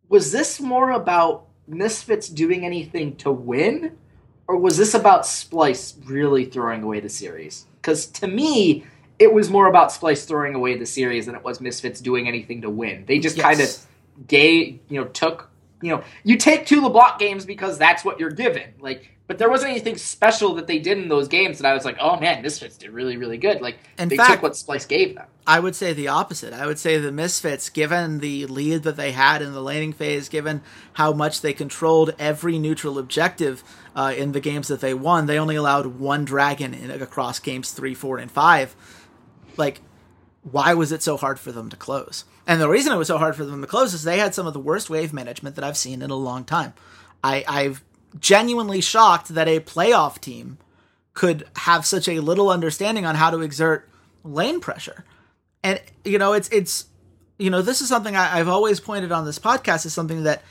was this more about Misfits doing anything to win, or was this about Splyce really throwing away the series? Because to me, it was more about Splyce throwing away the series than it was Misfits doing anything to win. They just yes. kind of gave, you know, took, you know, you take two LeBlanc games because that's what you're given. Like, but there wasn't anything special that they did in those games that I was like, oh man, Misfits did really, really good. Like, in they fact, took what Splyce gave them. I would say the opposite. I would say the Misfits, given the lead that they had in the laning phase, given how much they controlled every neutral objective uh, in the games that they won, they only allowed one dragon in, across games three, four, and five. Like, why was it so hard for them to close? And the reason it was so hard for them to close is they had some of the worst wave management that I've seen in a long time. I, I've genuinely shocked that a playoff team could have such a little understanding on how to exert lane pressure. And you know, it's it's you know, this is something I, have always pointed on this podcast is something that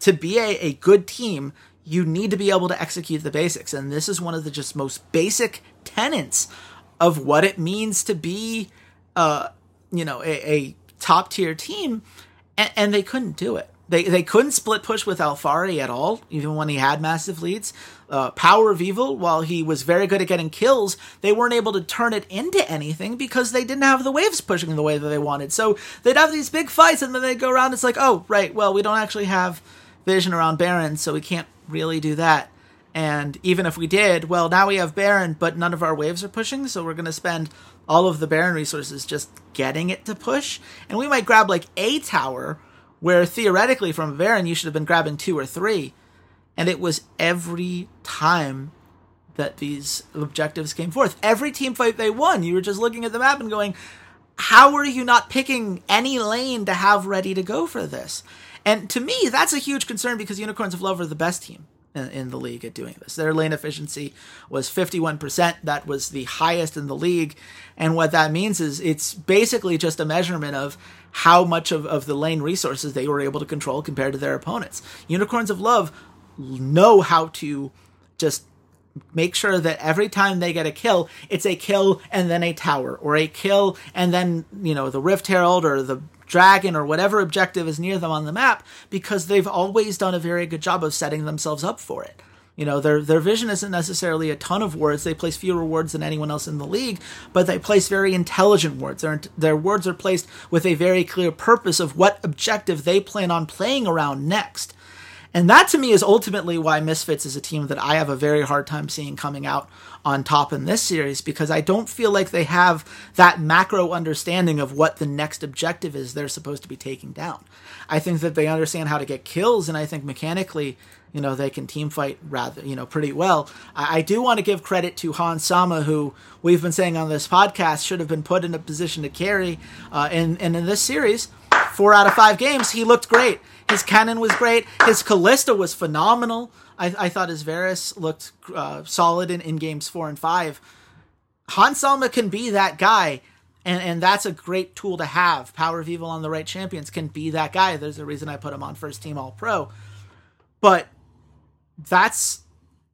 to be a, a good team, you need to be able to execute the basics. And this is one of the just most basic tenets of what it means to be uh you know a, a top tier team and, and they couldn't do it they they couldn't split push with Alphari at all, even when he had massive leads. Uh, Power of Evil, while he was very good at getting kills, they weren't able to turn it into anything because they didn't have the waves pushing the way that they wanted. So they'd have these big fights, and then they'd go around. It's like, oh, right, well, we don't actually have vision around Baron, so we can't really do that. And even if we did, well, now we have Baron, but none of our waves are pushing, so we're going to spend all of the Baron resources just getting it to push. And we might grab like a tower where theoretically from Baron you should have been grabbing two or three, and it was every time that these objectives came forth. Every team fight they won, you were just looking at the map and going, how are you not picking any lane to have ready to go for this? And to me, that's a huge concern because Unicorns of Love are the best team in, in, the league at doing this. Their lane efficiency was 51%. That was the highest in the league. And what that means is it's basically just a measurement of how much of, of the lane resources they were able to control compared to their opponents. Unicorns of Love know how to just make sure that every time they get a kill, it's a kill and then a tower, or a kill and then, you know, the Rift Herald or the dragon or whatever objective is near them on the map, because they've always done a very good job of setting themselves up for it. You know, their their vision isn't necessarily a ton of wards. They place fewer wards than anyone else in the league, but they place very intelligent wards. Their their wards are placed with a very clear purpose of what objective they plan on playing around next. And that to me is ultimately why Misfits is a team that I have a very hard time seeing coming out on top in this series because I don't feel like they have that macro understanding of what the next objective is they're supposed to be taking down. I think that they understand how to get kills, and I think mechanically you know they can team fight rather you know pretty well. I, I do want to give credit to Hans Sama, who we've been saying on this podcast should have been put in a position to carry. Uh, and and in this series, four out of five games, he looked great. His Kennen was great. His Kalista was phenomenal. I, I thought his Varus looked uh, solid in, in games four and five. Hans Sama can be that guy, and and that's a great tool to have. Power of Evil on the right champions can be that guy. There's a reason I put him on first team All Pro. But that's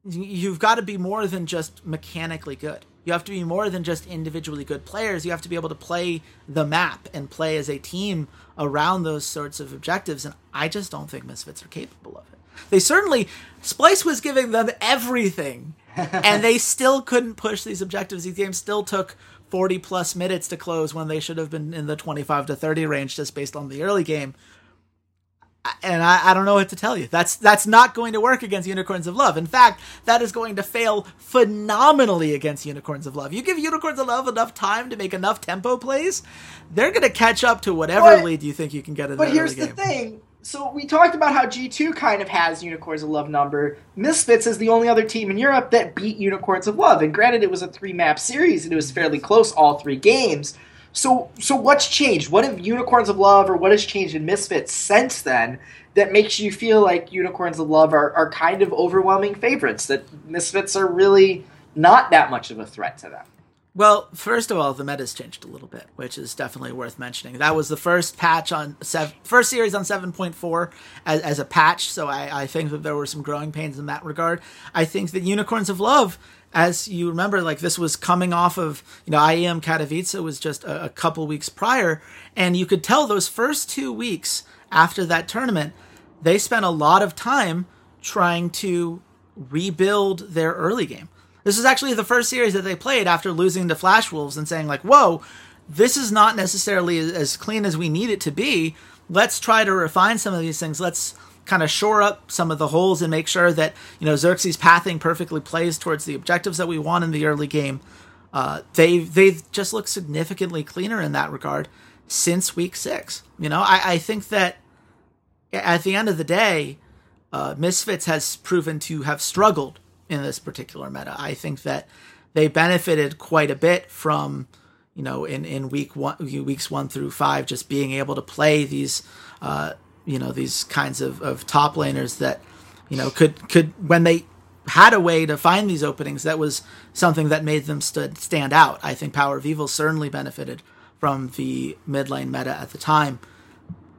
you've got to be more than just mechanically good. You have to be more than just individually good players. You have to be able to play the map and play as a team around those sorts of objectives. And I just don't think Misfits are capable of it. They certainly, Splyce was giving them everything, *laughs* and they still couldn't push these objectives. These games still took 40 plus minutes to close when they should have been in the 25 to 30 range just based on the early game. And I, I don't know what to tell you. That's that's not going to work against Unicorns of Love. In fact, that is going to fail phenomenally against Unicorns of Love. You give Unicorns of Love enough time to make enough tempo plays, they're going to catch up to whatever But- lead you think you can get in But here's the thing. So we talked about how G2 kind of has Unicorns of Love number. Misfits is the only other team in Europe that beat Unicorns of Love. And granted it was a three map series and it was fairly close all three games. So so what's changed? What have Unicorns of Love or what has changed in Misfits since then that makes you feel like Unicorns of Love are, are kind of overwhelming favorites? That Misfits are really not that much of a threat to them. Well, first of all, the meta's changed a little bit, which is definitely worth mentioning. That was the first patch on first series on seven point four as, as a patch, so I, I think that there were some growing pains in that regard. I think that Unicorns of Love, as you remember, like this was coming off of you know IEM Katowice was just a, a couple weeks prior, and you could tell those first two weeks after that tournament, they spent a lot of time trying to rebuild their early game. This is actually the first series that they played after losing to Flash Wolves and saying like, "Whoa, this is not necessarily as clean as we need it to be. Let's try to refine some of these things. Let's kind of shore up some of the holes and make sure that you know Xerxe's pathing perfectly plays towards the objectives that we want in the early game." Uh, they they've just look significantly cleaner in that regard since week six. You know, I, I think that at the end of the day, uh, Misfits has proven to have struggled in this particular meta. I think that they benefited quite a bit from, you know, in, in week one, weeks one through five, just being able to play these, uh, you know, these kinds of, of top laners that, you know, could could when they had a way to find these openings, that was something that made them stood stand out. I think Power of Evil certainly benefited from the mid lane meta at the time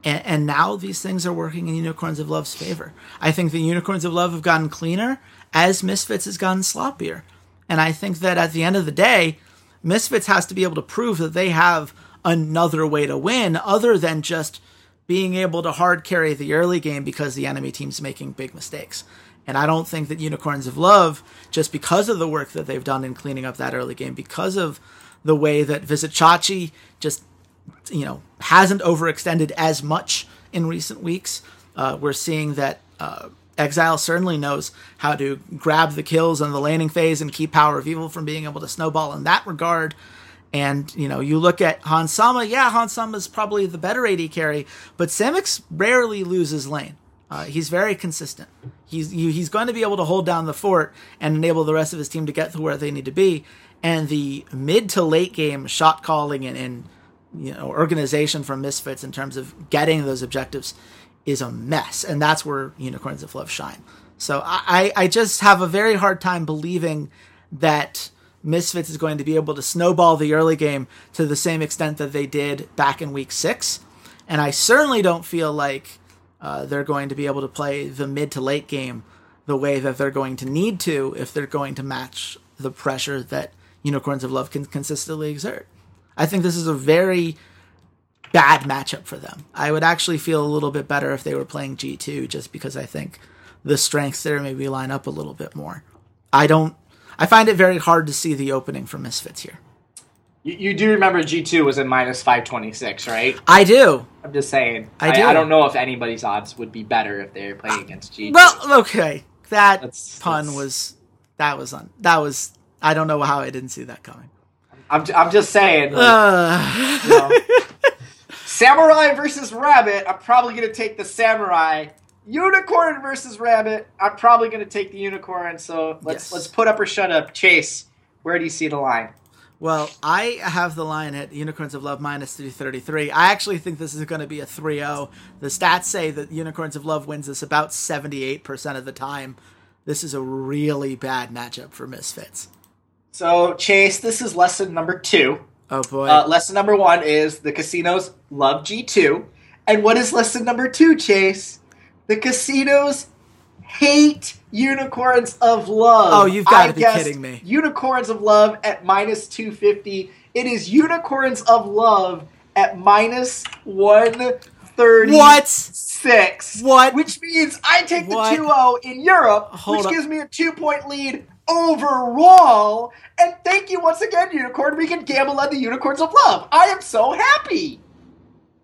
and, and now these things are working in Unicorns of Love's favor. I think the Unicorns of Love have gotten cleaner as Misfits has gotten sloppier. And I think that at the end of the day, Misfits has to be able to prove that they have another way to win other than just being able to hard carry the early game because the enemy team's making big mistakes. And I don't think that Unicorns of Love, just because of the work that they've done in cleaning up that early game, because of the way that Vizicsacsi just you know hasn't overextended as much in recent weeks. Uh, we're seeing that uh, Exileh certainly knows how to grab the kills in the laning phase and keep Power of Evil from being able to snowball in that regard. And you know, you look at Hansama. Yeah, Hansama is probably the better AD carry, but Samux rarely loses lane. Uh, he's very consistent. He's he's going to be able to hold down the fort and enable the rest of his team to get to where they need to be. And the mid to late game shot calling and, and you know organization from Misfits in terms of getting those objectives is a mess, and that's where Unicorns of Love shine. So I, I just have a very hard time believing that Misfits is going to be able to snowball the early game to the same extent that they did back in Week Six, and I certainly don't feel like uh, they're going to be able to play the mid to late game the way that they're going to need to if they're going to match the pressure that Unicorns of Love can consistently exert. I think this is a very bad matchup for them. I would actually feel a little bit better if they were playing G2 just because I think the strengths there maybe line up a little bit more. I don't I find it very hard to see the opening for Misfits here. You, you do remember G2 was in minus 526, right? I do. I'm just saying. I do. I, don't know if anybody's odds would be better if they're playing against G2. Well, okay. That That's- pun that's- was that was on that was I don't know how I didn't see that coming. I'm, I'm just saying. like, Uh, you know. *laughs* samurai versus rabbit. I'm probably gonna take the samurai. Unicorn versus rabbit. I'm probably gonna take the unicorn. So let's Yes. let's put up or shut up. Chase, where do you see the line? Well, I have the line at Unicorns of Love minus 333. I actually think this is going to be a 3 0. The stats say that Unicorns of Love wins this about 78% of the time. This is a really bad matchup for Misfits. So Chase, this is lesson number two. Oh boy. Uh, lesson number one is the casinos love G2. And what is lesson number two, Chase? The casinos hate unicorns of love. Oh, you've gotta be kidding me. Unicorns of love at minus 250. It is unicorns of love at minus 130. what? Six. What? Which means I take the What? 2 0 in Europe, Hold which on. gives me a two point lead overall. And thank you once again, Unikrn. We can gamble on the Unicorns of Love. I am so happy.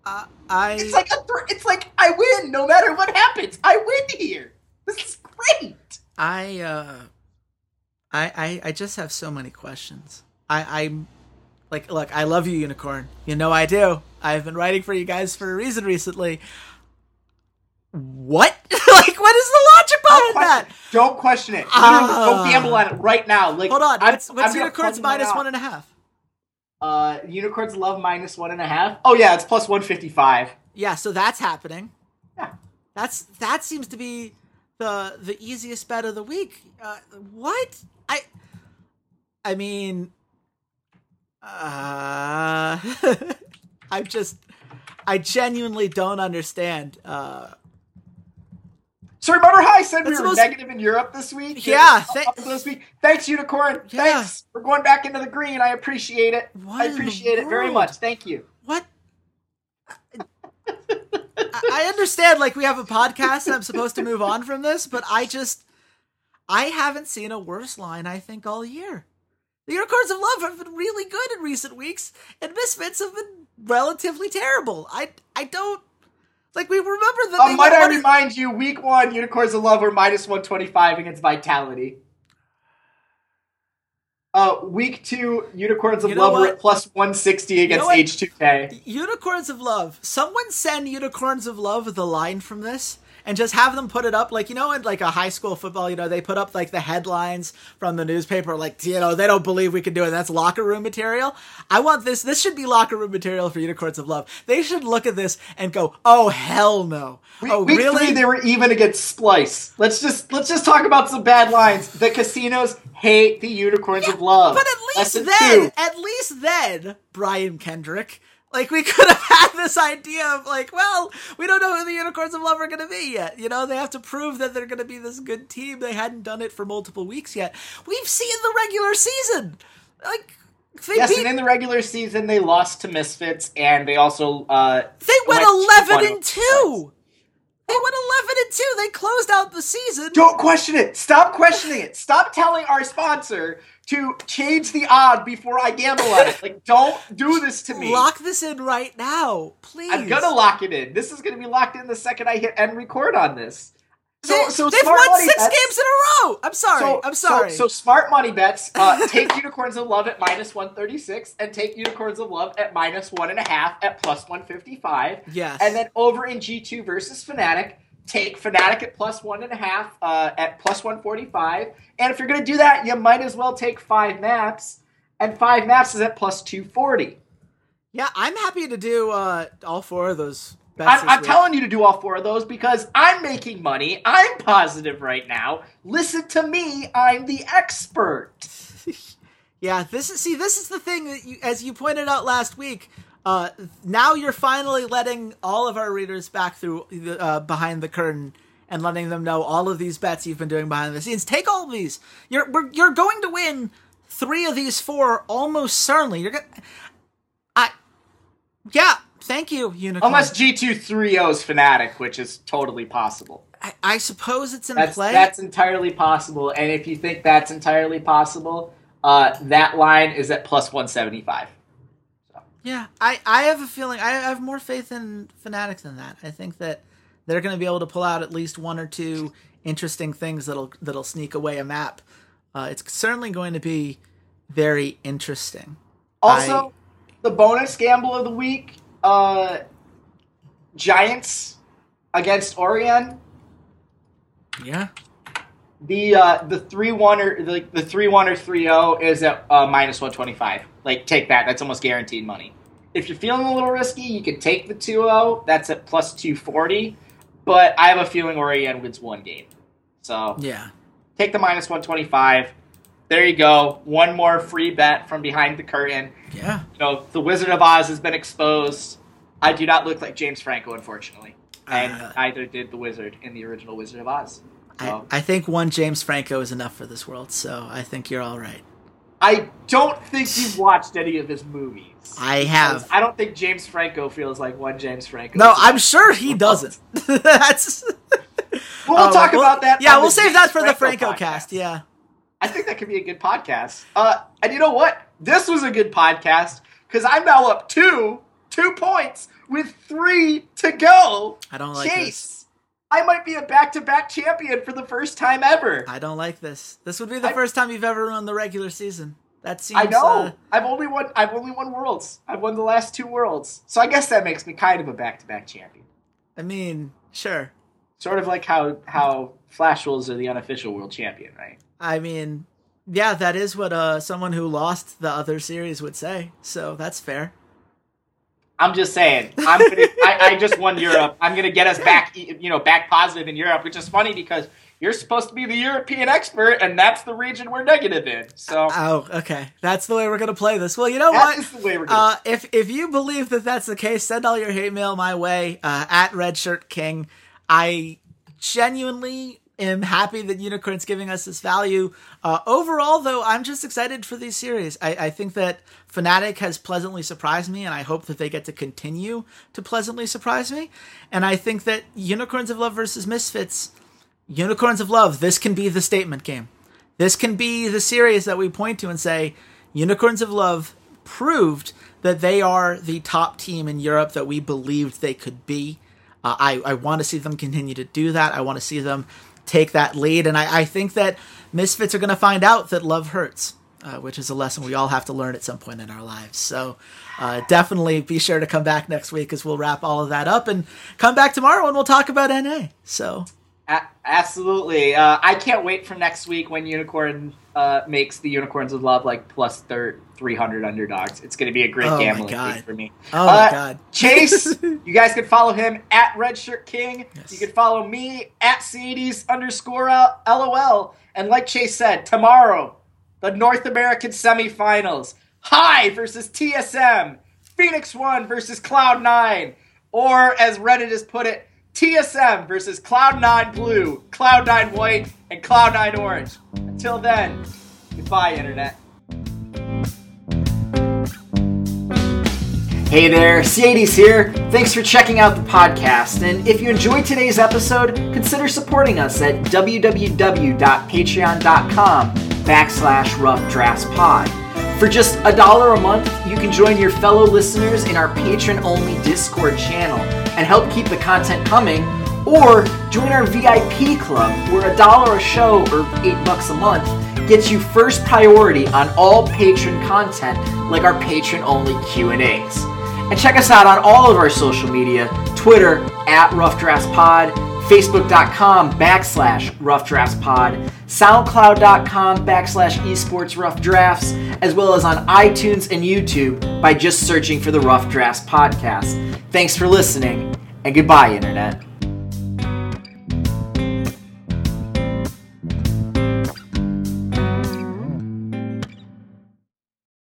Uh, I. It's like a th- it's like I win no matter what happens. I win here. This is great. I uh, I I I just have so many questions. I I'm like, look, I love you, Unikrn. You know I do. I've been writing for you guys for a reason recently. What? *laughs* like, what is the logic behind that? Don't question it. Literally, Ah. go gamble on it right now. Like, Hold on. I'm- What's, what's gonna Unicorn's minus one and a half? Uh, Unicorns love minus one and a half. Oh yeah, it's plus one fifty five. Yeah, so that's happening. Yeah. That's that seems to be the the easiest bet of the week. Uh, what? I I mean uh *laughs* I'm just I genuinely don't understand. Uh So remember how I said we were most- negative in Europe this week? Yeah, th- this week. Thanks, Unikrn. Yeah. Thanks. We're going back into the green. I appreciate it. What I appreciate it very much. Thank you. what? I I understand like we have a podcast and I'm supposed to move on from this, but I just I haven't seen a worse line I think all year. The Unicorns of Love have been really good in recent weeks, and Misfits have been relatively terrible. I I don't like we remember that Uh, might I one- remind you, week one, Unicorns of Love were minus 125 against Vitality. Uh, week two, Unicorns of You know Love were at plus 160 against? H2K. Unicorns of Love. Someone send Unicorns of Love the line from this and just have them put it up like you know in like a high school football, you know, they put up like the headlines from the newspaper like you know, they don't believe we can do it. That's locker room material. I want this this should be locker room material for Unicorns of Love. They should look at this and go, "Oh hell no." Week, oh week really? three, they were even against Splyce. Let's just let's just talk about some bad lines. The casinos hate the Unicorns of Love. But at least Lesson then, two. at least then, Brian Kendrick, like we *laughs* could have had this idea of like, well, we don't know who the Unicorns of Love are going to be yet. You know, they have to prove that they're going to be this good team. They hadn't done it for multiple weeks yet. We've seen the regular season, like. Yes, beat, and in the regular season, they lost to Misfits, and they also uh, they went went eleven and two. They went eleven and two. They closed out the season. Don't question it. Stop questioning it. Stop telling our sponsor to change the odd before I gamble on it. Like, don't do this to me. Lock this in right now, please. I'm gonna lock it in. This is gonna be locked in the second I hit end record on this. So, They, so they've won six bets- games in a row. I'm sorry. So, I'm sorry. So, so smart money bets. Uh, take Unicorns of Love at minus one thirty six, and take Unicorns of Love at minus one and a half at plus one fifty five. yes. And then over in G two versus Fnatic, take Fnatic at plus one and a half uh, at plus one forty five. And if you're gonna do that, you might as well take five maps, and five maps is at plus two forty. Yeah, I'm happy to do uh, all four of those. I'm, I'm telling you to do all four of those because I'm making money. I'm positive right now. Listen to me. I'm the expert. *laughs* Yeah, this is see, this is the thing that you, as you pointed out last week. Uh, now you're finally letting all of our readers back through the, uh, behind the curtain and letting them know all of these bets you've been doing behind the scenes. Take all of these. You're we're, you're going to win three of these four almost certainly. You're gonna. I. Yeah. Thank you, Unikrn. Unless G2 3-0's Fnatic, which is totally possible. I, I suppose it's in That's play. that's entirely possible. And if you think that's entirely possible, uh, that line is at plus 175. Yeah, I, I have a feeling I have more faith in Fnatic than that. I think that they're going to be able to pull out at least one or two interesting things that'll that'll sneak away a map. Uh, it's certainly going to be very interesting. Also, the bonus gamble of the week, uh, Giants against Orion. Yeah, The uh, the three one or the the three one or three zero is at uh, minus one twenty five. Like take that. That's almost guaranteed money. If you're feeling a little risky, you can take the 2-0. That's at plus two forty. But I have a feeling Orion wins one game. So yeah, take the minus one twenty five. There you go. One more free bet from behind the curtain. yeah. You know, the Wizard of Oz has been exposed. I do not look like James Franco, unfortunately. And Uh, neither did the Wizard in the original Wizard of Oz. I, So, I think one James Franco is enough for this world, so I think you're all right. I don't think you've watched any of his movies. I have. I don't think James Franco feels like one James Franco. No, I'm sure he doesn't. *laughs* That's. We'll Uh, talk we'll- about that. Yeah, we'll save James that for the Franco podcast. cast. Yeah. I think that could be a good podcast. Uh, and you know what? This was a good podcast because I'm now up two, two points with three to go. I don't like Chase, this. I might be a back-to-back champion for the first time ever. I don't like this. This would be the I- first time you've ever won the regular season. That seems. I know. uh, I've only won. I've only won worlds. I've won the last two worlds, so I guess that makes me kind of a back-to-back champion. I mean, sure. Sort of like how how Flash Wolves are the unofficial world champion, right? I mean, yeah, that is what uh someone who lost the other series would say. So that's fair. I'm just saying. I'm gonna, *laughs* I, I just won Europe. I'm gonna get us back, you know, back positive in Europe, which is funny because you're supposed to be the European expert, and that's the region we're negative in. So Oh, okay. That's the way we're gonna play this. Well, you know that what? is the way we're gonna. Uh, if if you believe that that's the case, send all your hate mail my way uh, at Red Shirt King. I genuinely am happy that Unikrn's giving us this value. Uh, overall, though, I'm just excited for these series. I, I think that Fnatic has pleasantly surprised me, and I hope that they get to continue to pleasantly surprise me. And I think that Unicorns of Love versus Misfits, Unicorns of Love, this can be the statement game. This can be the series that we point to and say, Unicorns of Love proved that they are the top team in Europe that we believed they could be. Uh, I, I want to see them continue to do that. I want to see them take that lead. And I, I think that Misfits are going to find out that love hurts, uh, which is a lesson we all have to learn at some point in our lives. So uh, definitely be sure to come back next week as we'll wrap all of that up and come back tomorrow and we'll talk about NA. So A- absolutely. Uh, I can't wait for next week when Unikrn uh, makes the Unicorns of Love like plus thir- 300 underdogs. It's going to be a great Oh gambling week for me. Oh my Uh, God. *laughs* Chase, you guys can follow him at Redshirt King. Yes. You can follow me at C80s underscore L- LOL. And like Chase said, tomorrow, the North American semifinals. High versus TSM. Phoenix One versus Cloud9. Or as Reddit has put it, TSM versus Cloud9 Blue, Cloud9 White, and Cloud9 Orange. Until then, goodbye, Internet. Hey there, C80s here. Thanks for checking out the podcast. And if you enjoyed today's episode, consider supporting us at www.patreon.com backslash rough drafts. For just a dollar a month, you can join your fellow listeners in our patron only Discord channel and help keep the content coming. Or join our VIP club where a dollar a show or eight bucks a month gets you first priority on all patron content like our patron only Q&As. And check us out on all of our social media, Twitter at Rough Drafts Pod, Facebook.com backslash Rough Drafts Pod, SoundCloud.com backslash Esports Rough Drafts, as well as on iTunes and YouTube by just searching for the Rough Drafts Podcast. Thanks for listening, and goodbye, Internet.